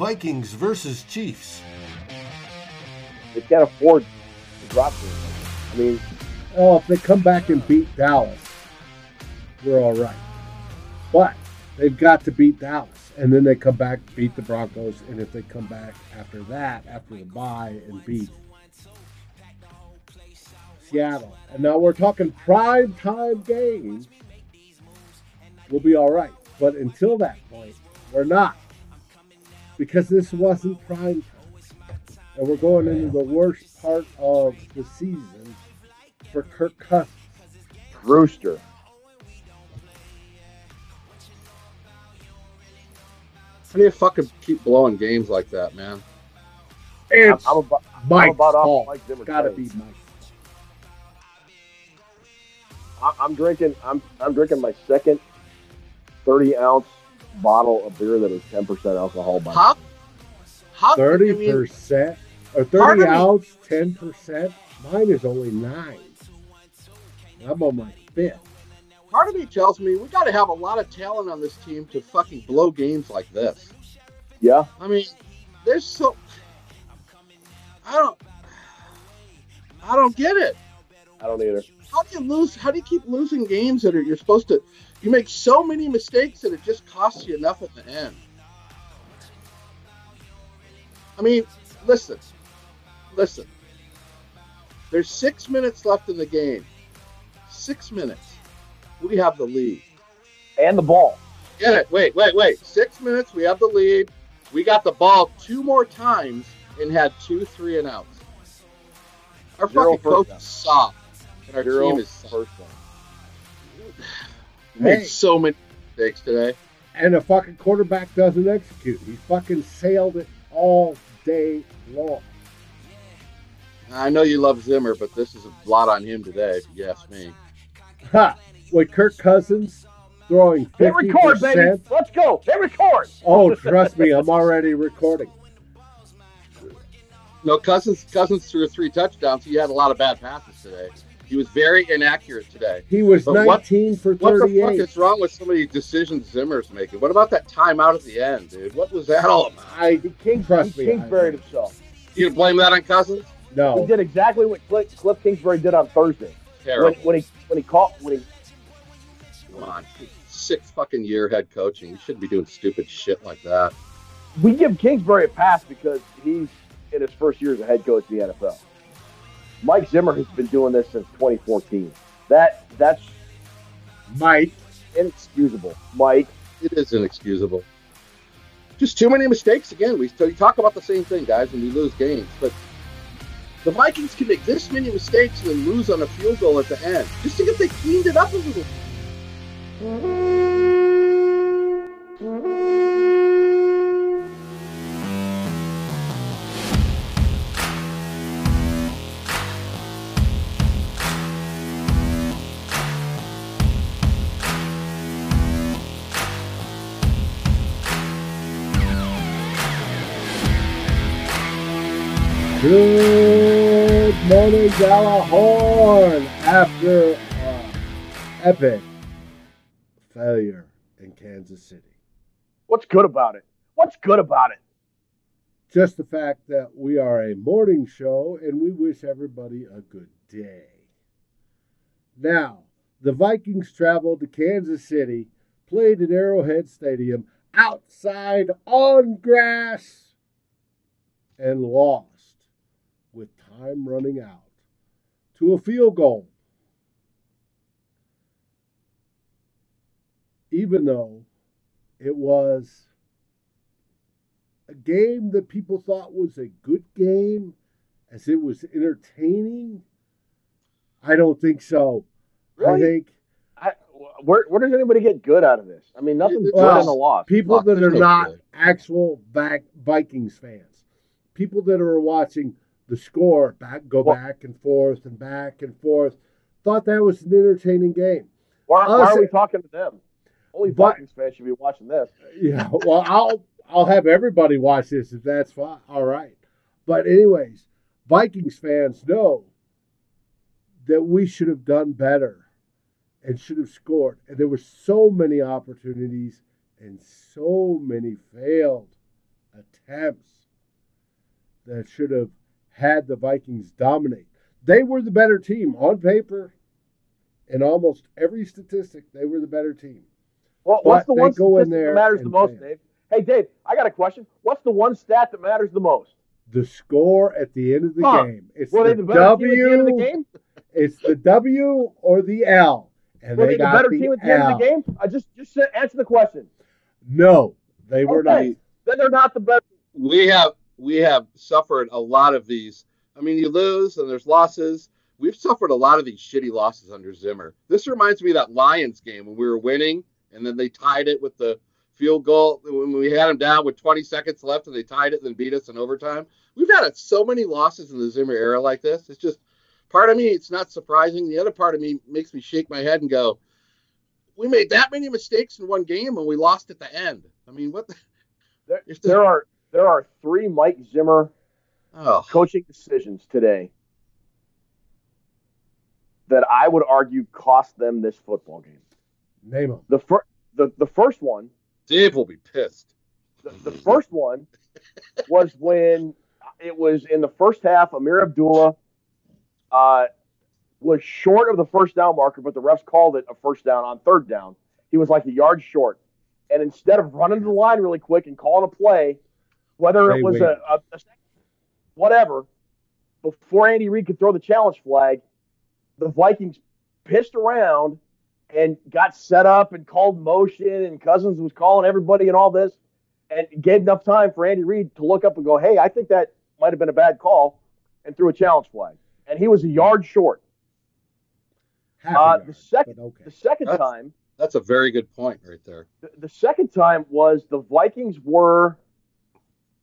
Vikings versus Chiefs. They can't afford to drop them. I mean, Oh, if they come back and beat Dallas, we're all right. But they've got to beat Dallas, and then they come back, beat the Broncos, and if they come back after that, after the bye, and beat Seattle, and now we're talking prime time games, we'll be all right. But until that point, we're not, because this wasn't prime time, and we're going into the worst part of the season for Kirk Cousins. Rooster. How do you fucking keep blowing games like that, man? It's I'm about, I'm about off fault. Mike Zimmer. Gotta be Mike. I'm drinking. I'm I'm drinking my second 30 ounce bottle of beer that is 10 percent alcohol. By How? How? I Thirty mean, percent or thirty of me- ounce, ten percent. Mine is only nine. I'm on my fifth. part of me tells me we got to have a lot of talent on this team to fucking blow games like this. Yeah, I mean, there's so. I don't. I don't get it. I don't either. How do you lose? How do you keep losing games that are you're supposed to? You make so many mistakes that it just costs you enough at the end. I mean, listen, listen. There's six minutes left in the game. Six minutes. We have the lead. And the ball. Get it? Wait, wait, wait. Six minutes. We have the lead. We got the ball two more times and had two three and outs. Our Zero fucking coach is soft, and our Zero team is soft. first down. We made Hey. so many mistakes today. And the fucking quarterback doesn't execute. He fucking sailed it all day long. I know you love Zimmer, but this is a lot on him today, if you ask me. Ha! With Kirk Cousins throwing Hit fifty record, baby. Let's go. Hit record. Oh, trust me, I'm already recording. No, Cousins Cousins threw three touchdowns. He had a lot of bad passes today. He was very inaccurate today. He was But what- 19 for What the fuck is wrong with some of these decisions Zimmer's making? What about that timeout at the end, dude? What was that all about? I King, Trust he me, Kingsburyed I- himself. You gonna blame that on Cousins? No. He did exactly what Cliff, Cliff Kingsbury did on Thursday. When, Terrible. when he when he caught when he Come on. Six fucking year head coaching. You shouldn't be doing stupid shit like that. we give Kingsbury a pass because he's in his first year as a head coach in the NFL. Mike Zimmer has been doing this since 2014. That that's Mike, inexcusable. Mike, It is inexcusable. Just too many mistakes again. We so talk about the same thing, guys, and we lose games. But the Vikings can make this many mistakes and then lose on a field goal at the end. Just think if they cleaned it up a little. Mm-hmm. Mm-hmm. Good morning, Gallahorn. After uh, epic failure in Kansas City. what's good about it? What's good about it? Just the fact that we are a morning show and we wish everybody a good day. Now, the Vikings traveled to Kansas City, played at Arrowhead Stadium, outside on grass, and lost time running out to a field goal. Even though it was a game that people thought was a good game, as it was entertaining, I don't think so. I Really? think I, where where does anybody get good out of this? I mean, nothing's good in a loss. people Fuck, that are not good. actual back Vikings fans, people that are watching the score back, go Well- back and forth and back and forth, thought that was an entertaining game. Why, why are we talking to them? Only Vikings fans should be watching this. Yeah, well, I'll I'll have everybody watch this if that's fine. All right, but anyways, Vikings fans know that we should have done better and should have scored. And there were so many opportunities and so many failed attempts that should have had the Vikings dominate. They were the better team on paper. In almost every statistic, they were the better team. Well, what's the one statistic that matters the most, fail. Dave? Hey, Dave, I got a question. What's the one stat that matters the most? The score at the end of the Huh. game. It's Were the, they the better team at the end of the W. game? It's the W or the L, and Were they they the better the team at the end of the game? I just just answer the question. No, they were Okay. not. Then they're not the better. we have we have suffered a lot of these. I mean, you lose and there's losses. We've suffered a lot of these shitty losses under Zimmer. This reminds me of that Lions game when we were winning and then they tied it with the field goal when we had them down with 20 seconds left and they tied it and then beat us in overtime. We've had so many losses in the Zimmer era like this. It's just part of me. It's not surprising. The other part of me makes me shake my head and go, "We made that many mistakes in one game and we lost at the end." I mean, what? The, There, there are there are three Mike Zimmer oh, coaching decisions today that I would argue cost them this football game. Name them. The fir- the, the first one Dave will be pissed. the, the first one was when it was in the first half. Ameer Abdullah uh, was short of the first down marker, but the refs called it a first down on third down. He was like a yard short, and instead of running to the line really quick and calling a play, whether it was a, a, a whatever, before Andy Reid could throw the challenge flag, the Vikings pissed around and got set up and called motion, and Cousins was calling everybody and all this, and gave enough time for Andy Reid to look up and go, "Hey, I think that might have been a bad call," and threw a challenge flag, and he was a yard short. Half a Uh, yard, the second, okay. the second That's- time, That's a very good point right there. the, the second time was the Vikings were,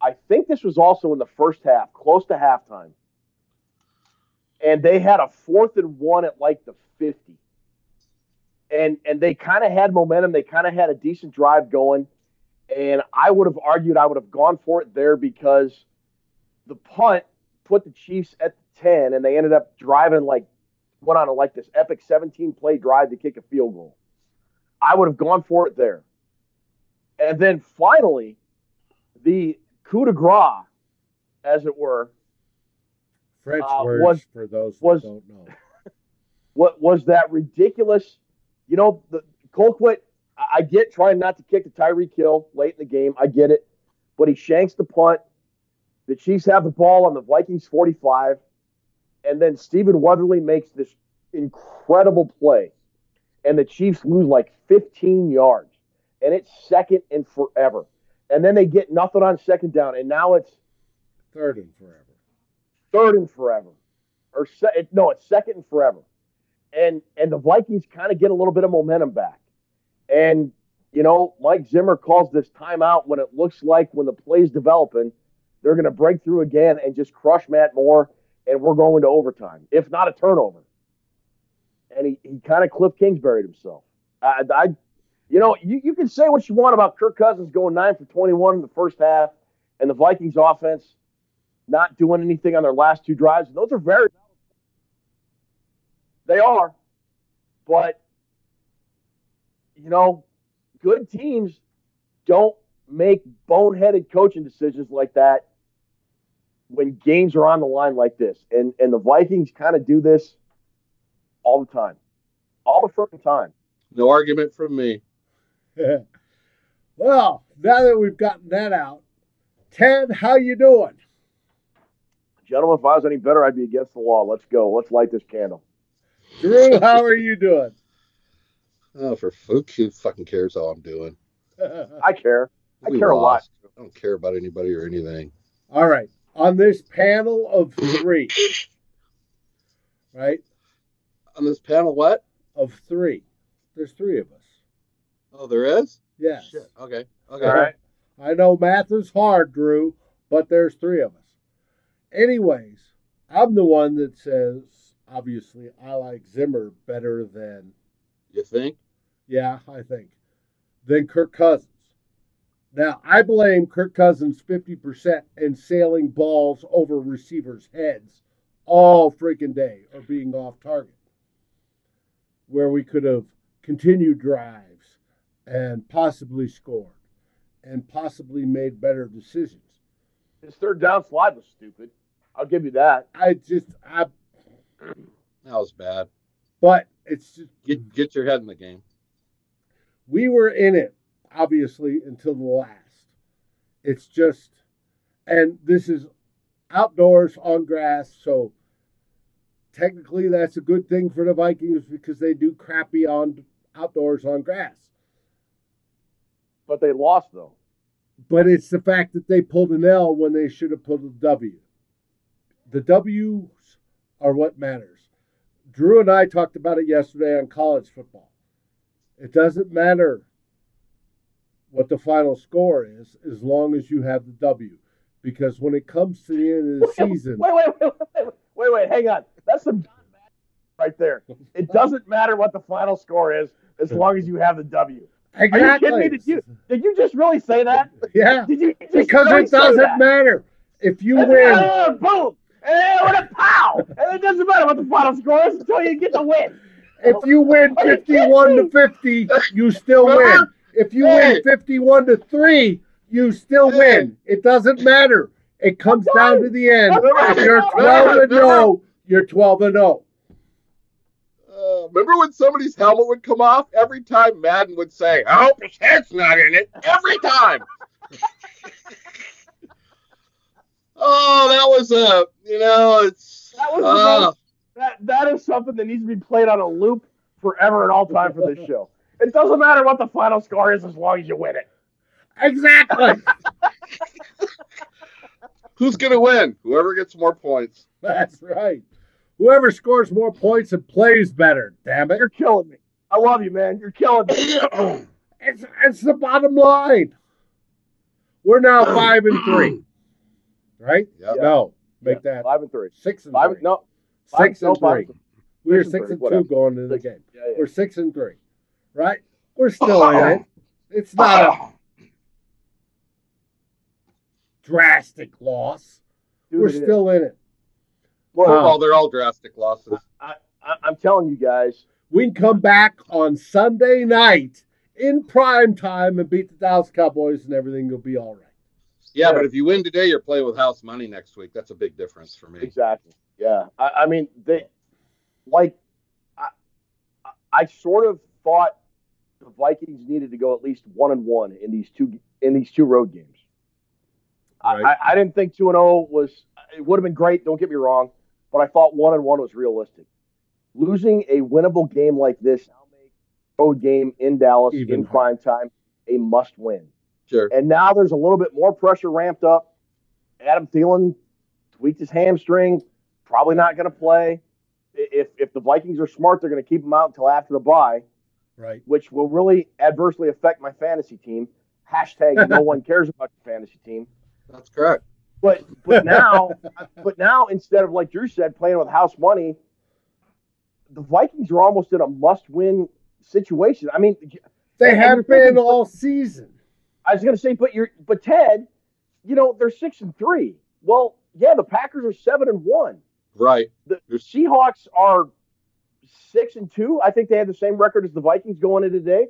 I think this was also in the first half, close to halftime, and they had a fourth and one at like the fifty, and and they kind of had momentum. They kind of had a decent drive going, and I would have argued I would have gone for it there because the punt put the Chiefs at the ten, and they ended up driving like went on a, like this epic seventeen play drive to kick a field goal. I would have gone for it there. And then finally, the coup de grace, as it were, French uh, words was- for those was- that don't know. what was that ridiculous? You know, the Colquitt. I get trying not to kick the Tyreek Hill late in the game. I get it, but he shanks the punt. The Chiefs have the ball on the Vikings 45, and then Stephen Weatherly makes this incredible play, and the Chiefs lose like 15 yards, and it's second and forever. And then they get nothing on second down, and now it's Third and forever. third and forever, or se- it- no, it's second and forever, and and the Vikings kind of get a little bit of momentum back, and you know Mike Zimmer calls this timeout when it looks like when the play's developing, they're going to break through again and just crush Matt Moore, and we're going to overtime, if not a turnover, and he he kind of Cliff Kingsburyed himself. I, I you know you you can say what you want about Kirk Cousins going nine for twenty one in the first half, and the Vikings offense not doing anything on their last two drives. Those are very they are, but you know, good teams don't make boneheaded coaching decisions like that when games are on the line like this. And and the Vikings kind of do this all the time, all the freaking time. No argument from me. well, now that we've gotten that out, Ted, how you doing? Gentlemen, if I was any better, I'd be against the law. Let's go. Let's light this candle. Drew, how are you doing? Oh, for who who fucking cares how I'm doing? I care. I We care a lot. I don't care about anybody or anything. All right. On this panel of three, right? On this panel, what? Of three. There's three of us. Oh, there is. Yes. Shit. Okay. Okay. All right. I know math is hard, Drew, but there's three of us. Anyways, I'm the one that says, obviously, I like Zimmer better than, You think? yeah, I think, than Kirk Cousins. Now, I blame Kirk Cousins 50% in sailing balls over receivers' heads all freaking day or being off target, where we could have continued drives and possibly scored. and possibly made better decisions. His third down slide was stupid. I'll give you that. I just, I, That was bad. but it's just, Get get your head in the game. we were in it, obviously, until the last. It's just, and this is outdoors on grass, so technically that's a good thing for the Vikings because they do crappy on outdoors on grass. But they lost though. But it's the fact that they pulled an L when they should have pulled a W. The W's are what matters. Drew and I talked about it yesterday on college football. It doesn't matter what the final score is as long as you have the W. Because when it comes to the end of the season, Wait, wait, wait, wait, wait, wait, wait, hang on. That's some right there. It doesn't matter what the final score is as long as you have the W. exactly. kidding me? Did you- Did you just really say that? Yeah, Did you just because really it doesn't matter. If you And win, boom, and then with a pow, and it doesn't matter what the final score is until you get the win. If you win Are you 51 to 50, you still uh-huh. win. If you Hey. win 51 to 3, you still Hey. win. It doesn't matter. It comes down to the end. If you're 12 and 0, you're 12 and oh. 0. Remember when somebody's helmet would come off? Every time Madden would say, "I hope his head's not in it." Every time. oh, that was a you know it's That was the uh, most- That that is something that needs to be played on a loop forever and all time for this show. It doesn't matter what the final score is as long as you win it. Exactly. who's gonna win? Whoever gets more points. That's right. Whoever scores more points and plays better, damn it. You're killing me. I love you, man. You're killing me. It's, it's the bottom line. We're now 5 and 3. Right? Yep. No. Make Yeah, that five and three. 6 and Five 3. no five, Six no, and five three. We were Six and six three, and whatever. two going into the game. Yeah, yeah. We're six and three, right? We're still in it. It's not a drastic loss. Dude, We're it is. still in it. Look, Uh, Oh, they're all drastic losses. I, I'm telling you guys, We can come back on Sunday night in prime time and beat the Dallas Cowboys, and everything will be all right. Yeah, Yeah. but if you win today, you're playing with house money next week. That's a big difference for me. exactly. Yeah, I, I mean, they like I, I- I sort of thought the Vikings needed to go at least one and one in these two in these two road games. I, Right. I, I didn't think two and zero was it would have been great. Don't get me wrong, but I thought one and one was realistic. Losing a winnable game like this now make road game in Dallas Even in prime time a must win. Sure. And now there's a little bit more pressure ramped up. Adam Thielen tweaked his hamstring, probably not going to play. If if the Vikings are smart, they're going to keep him out until after the bye, Right. which will really adversely affect my fantasy team. Hashtag no one cares about your fantasy team. That's correct. But but now but now instead of like Drew said, playing with house money, the Vikings are almost in a must-win situation. I mean, They have you're thinking- been all season. I was going to say, but you're, but Ted, you know, they're six and three. Well, yeah, the Packers are seven and one. Right. The You're- Seahawks are six and two. I think they had the same record as the Vikings going into today.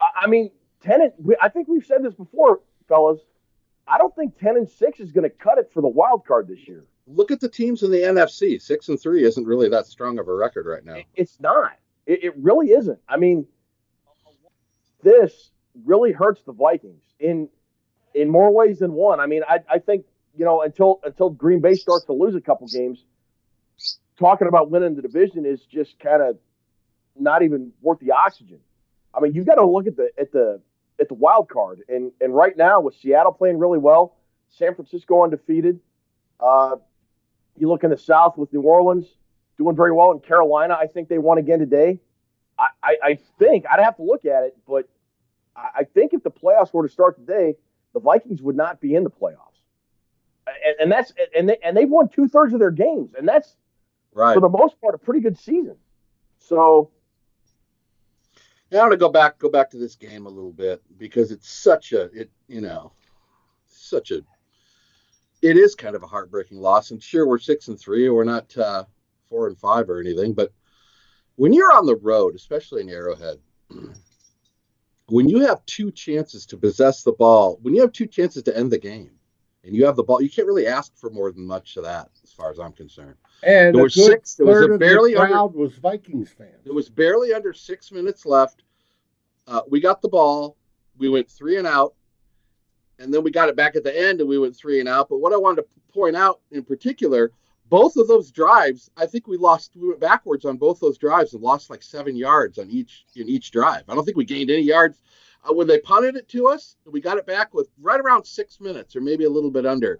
I, I mean, ten. And, we- I think we've said this before, fellas. I don't think ten and six is going to cut it for the wild card this year. Look at the teams in the NFC. Six and three isn't really that strong of a record right now. It's not. It, it really isn't. I mean, this really hurts the Vikings in in more ways than one. I mean, I, I think you know until until Green Bay starts to lose a couple games, talking about winning the division is just kind of not even worth the oxygen. I mean, you've got to look at the at the at the wild card, and and right now with Seattle playing really well, San Francisco undefeated. Uh, you look in the South with New Orleans doing very well in Carolina. I think they won again today. I, I, I think I'd have to look at it, but I, I think if the playoffs were to start today, the Vikings would not be in the playoffs. And, and that's and they and they've won two thirds of their games, and that's Right. for the most part a pretty good season. So Now I want to go back go back to this game a little bit because it's such a it you know such a it is kind of a heartbreaking loss. And sure, we're six and three, we're not uh, four and five or anything, but when you're on the road, especially in Arrowhead, when you have two chances to possess the ball, when you have two chances to end the game, and you have the ball, you can't really ask for more than much of that, as far as I'm concerned. And There were six- there was of the barely under- crowd was Vikings fans. There was barely under six minutes left. Uh, we got the ball. We went three and out, and then we got it back at the end, and we went three and out. But what I wanted to point out in particular, both of those drives, I think we lost. We went backwards on both those drives and lost like seven yards on each in each drive. I don't think we gained any yards uh, when they punted it to us. We got it back with right around six minutes, or maybe a little bit under.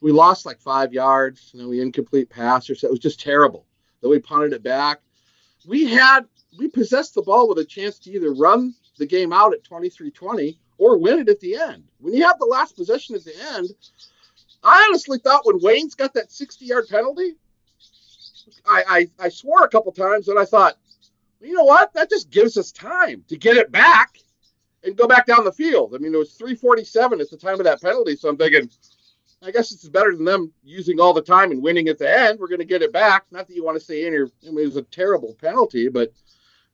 We lost like five yards, and then we incomplete pass or so. It was just terrible. Then we punted it back. We had we possessed the ball with a chance to either run the game out at 23-20 or win it at the end. When you have the last possession at the end, I honestly thought when Waynes got that 60-yard penalty, I, I I swore a couple times and I thought, you know what? That just gives us time to get it back and go back down the field. I mean, it was 347 at the time of that penalty, so I'm thinking, I guess it's better than them using all the time and winning at the end. We're going to get it back. Not that you want to say any, I mean, it was a terrible penalty, but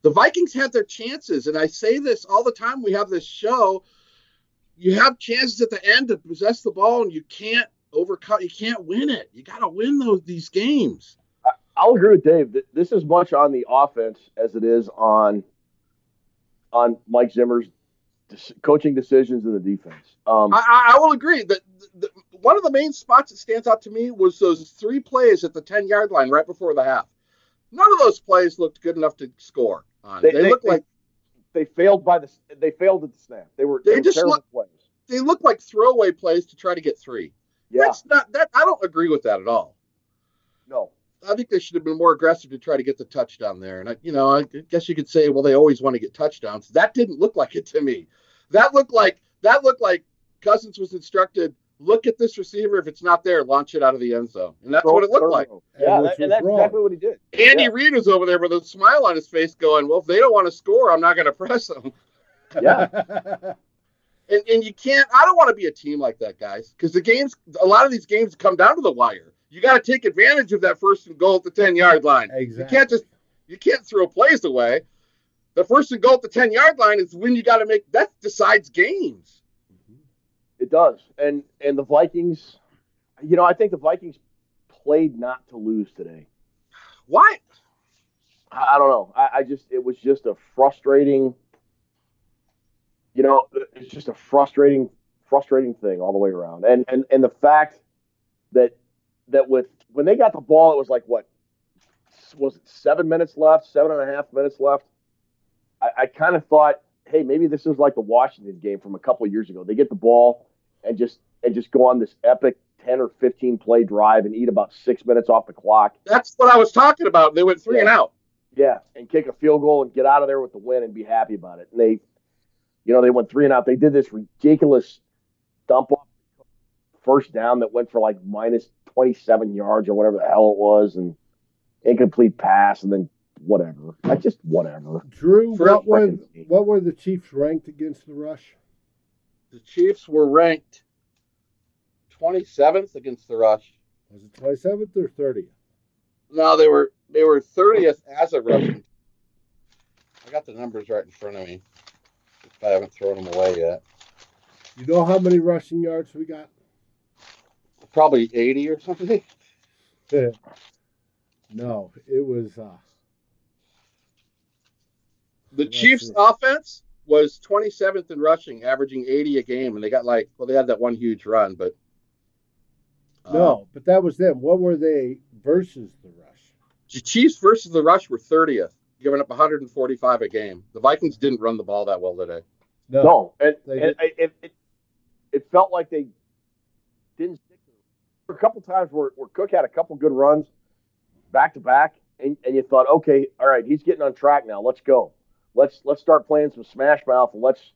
the Vikings had their chances. And I say this all the time. We have this show. You have chances at the end to possess the ball, and you can't overcome. You can't win it. You got to win those these games. I'll agree with Dave. Th- This is much on the offense as it is on on Mike Zimmer's coaching decisions in the defense. Um, I, I, will agree that the, the, one of the main spots that stands out to me was those three plays at the 10 yard line right before the half. None of those plays looked good enough to score on. They, They- they- looked they- like they failed by the they failed at the snap. They were They they, were just look- plays. they looked like throwaway plays to try to get three. Yeah, That's not that. I don't agree with that at all. no, I think they should have been more aggressive to try to get the touchdown there. And I, you know, I guess you could say, well, they always want to get touchdowns. That didn't look like it to me. That looked like that looked like Cousins was instructed. Look at this receiver. If it's not there, launch it out of the end zone. And that's what it looked like. Yeah, which that, and that's wrong. exactly what he did. Andy Yeah. Reid was over there with a smile on his face, going, "Well, if they don't want to score, I'm not going to press them." Yeah, And, and you can't. I don't want to be a team like that, guys, because the games, a lot of these games come down to the wire. You got to take advantage of that first and goal at the ten yard line. exactly. You can't just you can't throw plays away. The first and goal at the ten yard line is when you got to make that decides games. it does. And and the Vikings, you know, I think the Vikings played not to lose today. Why? I, I don't know. I, I just it was just a frustrating. You know, it's just a frustrating, frustrating thing all the way around. And and and the fact that that with when they got the ball, it was like what was it seven minutes left, seven and a half minutes left. I, I kind of thought, hey, maybe this is like the Washington game from a couple of years ago. They get the ball and just and just go on this epic ten or fifteen play drive and eat about six minutes off the clock. That's what I was talking about. They went three and out. Yeah, and kick a field goal and get out of there with the win and be happy about it. And they, you know, they went three and out. They did this ridiculous dump off first down that went for like minus 27 yards or whatever the hell it was, and incomplete pass, and then whatever. I just whatever. Drew, For what were frickin' what were the Chiefs ranked against the rush? The Chiefs were ranked 27th against the rush. Was it twenty seventh or thirtieth? No, they were they were 30th as a rushing. I got the numbers right in front of me. If I haven't thrown them away yet, You know how many rushing yards we got? Probably 80 or something. no, it was uh The Chiefs' see. offense was 27th in rushing, averaging 80 a game, and they got like well, they had that one huge run, but uh, no, but that was them. What were they versus the rush? the Chiefs versus the rush were 30th, giving up 145 a game. The Vikings didn't run the ball that well today. No, No, and, They and it, it, it it felt like they didn't stick to it. A couple times where, where Cook had a couple good runs back to back, and, and you thought, okay, all right, he's getting on track now. Let's go. Let's let's start playing some smash mouth and let's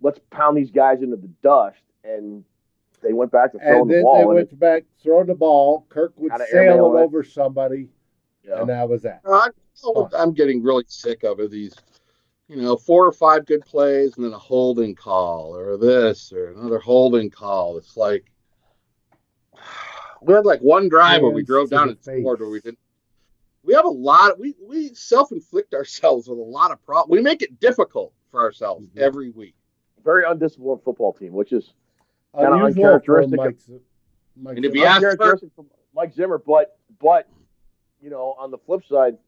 let's pound these guys into the dust. And they went back to throwing and the then ball. they went it- back throwing the ball. Kirk would sail airmail it it. over somebody, yeah. and that was that. Uh, I'm, I'm getting really sick of it. These, you know, four or five good plays and then a holding call or this or another holding call. It's like we had like one drive where we Hands drove to down the and scored where we didn't. We have a lot. we we self inflict ourselves with a lot of problems. We make it difficult for ourselves Mhm. every week. Very undisciplined football team, which is Kinda uncharacteristic for of- Mike, Mike And to be Zimmer. asked- uncharacteristic from Mike Zimmer. But but you know, on the flip side,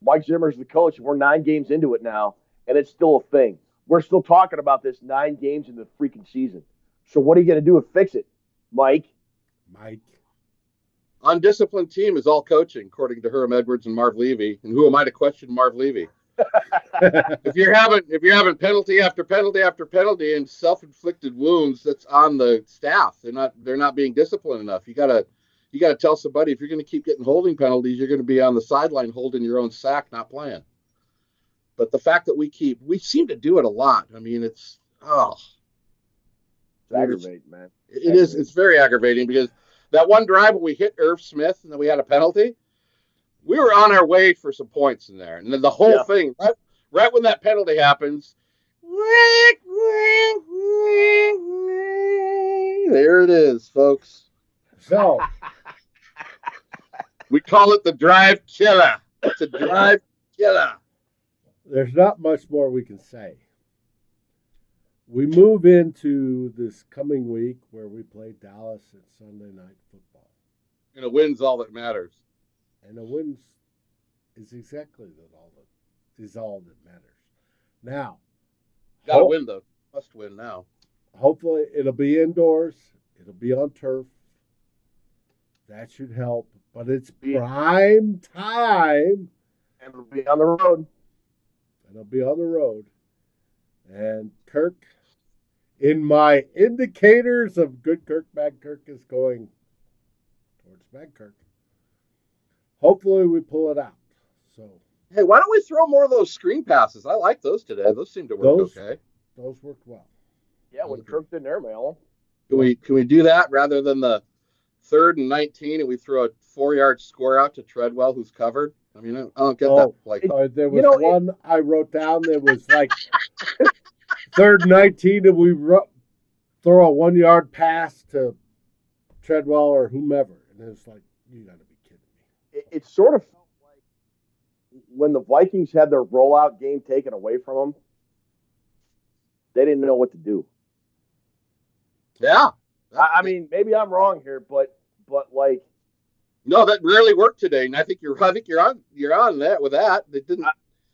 Mike Zimmer's the coach. We're nine games into it now, and it's still a thing. We're still talking about this nine games in the freaking season. So what are you going to do to fix it, Mike? Mike. Undisciplined team is all coaching, according to Herm Edwards and Marv Levy. And who am I to question Marv Levy? if you're having if you're having penalty after penalty after penalty and self-inflicted wounds, that's on the staff. They're not they're not being disciplined enough. You gotta you gotta tell somebody if you're gonna keep getting holding penalties, you're gonna be on the sideline holding your own sack, not playing. But the fact that we keep we seem to do it a lot. I mean, it's oh It's aggravating, man. it is it's very aggravating because that one drive when we hit Irv Smith and then we had a penalty, we were on our way for some points in there. And then the whole Yeah. thing, right, right when that penalty happens, there it is, folks. So, We call it the drive killer. It's a drive killer. there's not much more we can say. We move into this coming week where we play Dallas at Sunday night football. And a win's all that matters. And the wins is exactly that all that is all that matters. Now, Got to Hope- win though. Must win now. hopefully it'll be indoors. It'll be on turf. That should help. But it's prime time. And it'll be on the road. and I'll be on the road. And Kirk, in my indicators of good Kirk, bad Kirk is going towards bad Kirk. Hopefully, we pull it out. So Hey, why don't we throw more of those screen passes? I like those today. Those seem to work Those- okay. those worked well. Yeah, when Kirk didn't airmail. Can we can we do that rather than the third and nineteen and we throw a four yard square out to Treadwell who's covered? I mean, I don't, get Oh. that. Like, Uh, there was You know, it- one I wrote down that was like third and 19, and we ru- throw a one yard pass to Treadwell or whomever. And it's like, you got to be kidding me. It, it sort of felt like when the Vikings had their rollout game taken away from them, they didn't know what to do. yeah, I, I mean, maybe I'm wrong here, but but like no, that rarely worked today, and I think you're I think you're on you're on that with that. They didn't.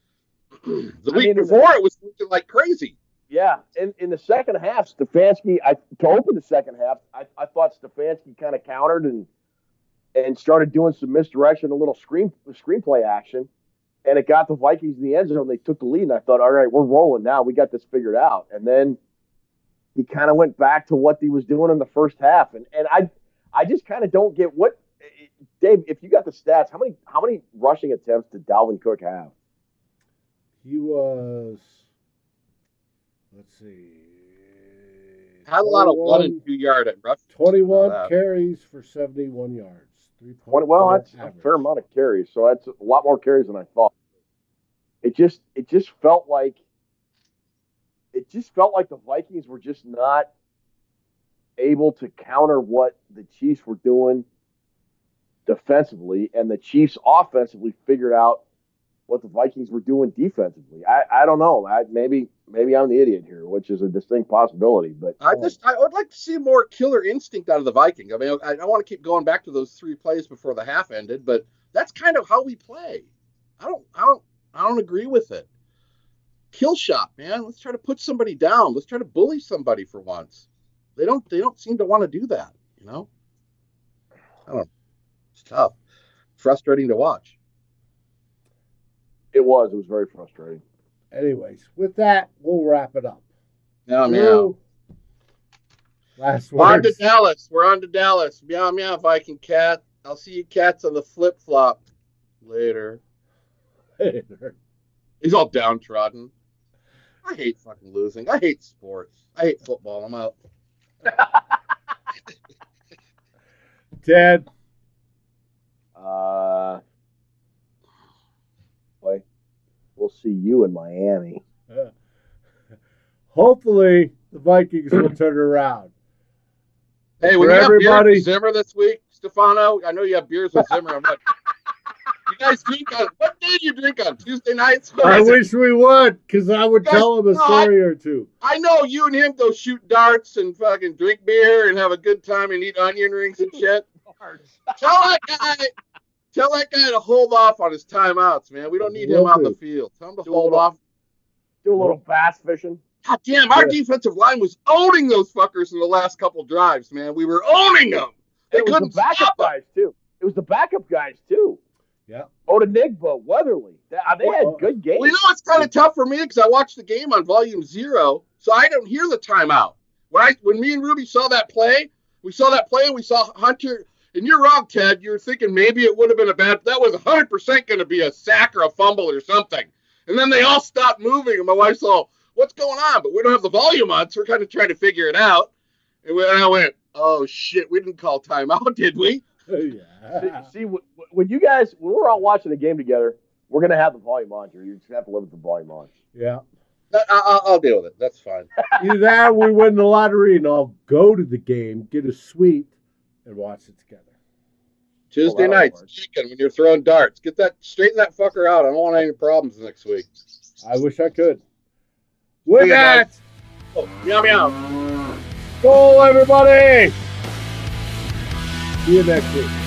the I week mean, in the- before it was working like crazy. Yeah, in, in the second half, Stefanski, I to open the second half, I, I thought Stefanski kind of countered and and started doing some misdirection, a little screen screenplay action, and it got the Vikings in the end zone. They took the lead, and I thought, all right, we're rolling now. We got this figured out. And then he kind of went back to what he was doing in the first half, and and I I just kind of don't get what Dave. If you got the stats, how many how many rushing attempts did Dalvin Cook have? He was, let's see, Had a lot of one and two yard at rush. 21 uh, carries for 71 yards. 3.4 Twenty. Well, that's a fair amount of carries. So that's a lot more carries than I thought. It just it just felt like it just felt like the Vikings were just not able to counter what the Chiefs were doing defensively, and the Chiefs offensively figured out what the Vikings were doing defensively. I, I don't know. I, maybe maybe I'm the idiot here, which is a distinct possibility. But I just I would like to see more killer instinct out of the Vikings. I mean, I want to keep going back to those three plays before the half ended, but that's kind of how we play. I don't I don't I don't agree with it. Kill shot, man. Let's try to put somebody down. Let's try to bully somebody for once. They don't they don't seem to want to do that, you know? I don't know. It's tough. Frustrating to watch. It was it was very frustrating. Anyways, with that, we'll wrap it up. Meow meow. Last We're on to. Dallas. We're on to Dallas. Meow meow, Viking cat. I'll see you cats on the flip flop later. later. He's all downtrodden. I hate fucking losing. I hate sports. I hate football. I'm out. Ted, Uh, boy, we'll see you in Miami. hopefully the Vikings will turn around. Hey, For when you have beers everybody- with Zimmer this week, Stefano, I know you have beers with Zimmer. I'm like, You guys drink on what day do you drink on? Tuesday nights? I is it? wish we would, because I would Guys, tell him a no, I- story or two. I know you and him go shoot darts and fucking drink beer and have a good time and eat onion rings and shit. Tell that guy, tell that guy to hold off on his timeouts, man. We don't need him Will out the field. Tell him to Do hold little- off. Do a little bass fishing. God damn, our Yeah. defensive line was owning those fuckers in the last couple drives, man. We were owning them. They It was the couldn't backup stop them. guys too. It was the backup guys too. Yeah. Odenigbo, Weatherly. They, uh, they had good games. Well, you know it's kind of tough for me because I watched the game on volume zero, so I don't hear the timeout. When I when me and Ruby saw that play, we saw that play and we saw Hunter. And you're wrong, Ted. You're thinking maybe it would have been a bad. That was 100 percent going to be a sack or a fumble or something. And then they all stopped moving, and my wife's all, "What's going on?" But we don't have the volume on, so we're kind of trying to figure it out. And, we, and I went, "Oh shit, we didn't call timeout, did we?" Oh, yeah. See, see, wh- wh- when you guys, when we're all watching the game together, we're gonna have the volume on. Drew. You just have to live with the volume on. Yeah. I, I, I'll deal with it. That's fine. Either that or we win the lottery and I'll go to the game, get a suite, and watch it together. Tuesday that'll nights, chicken when you're throwing darts. Get that straighten that fucker out. I don't want any problems next week. I wish I could. With See ya, that, guys. Oh, meow meow. go everybody! See you next week.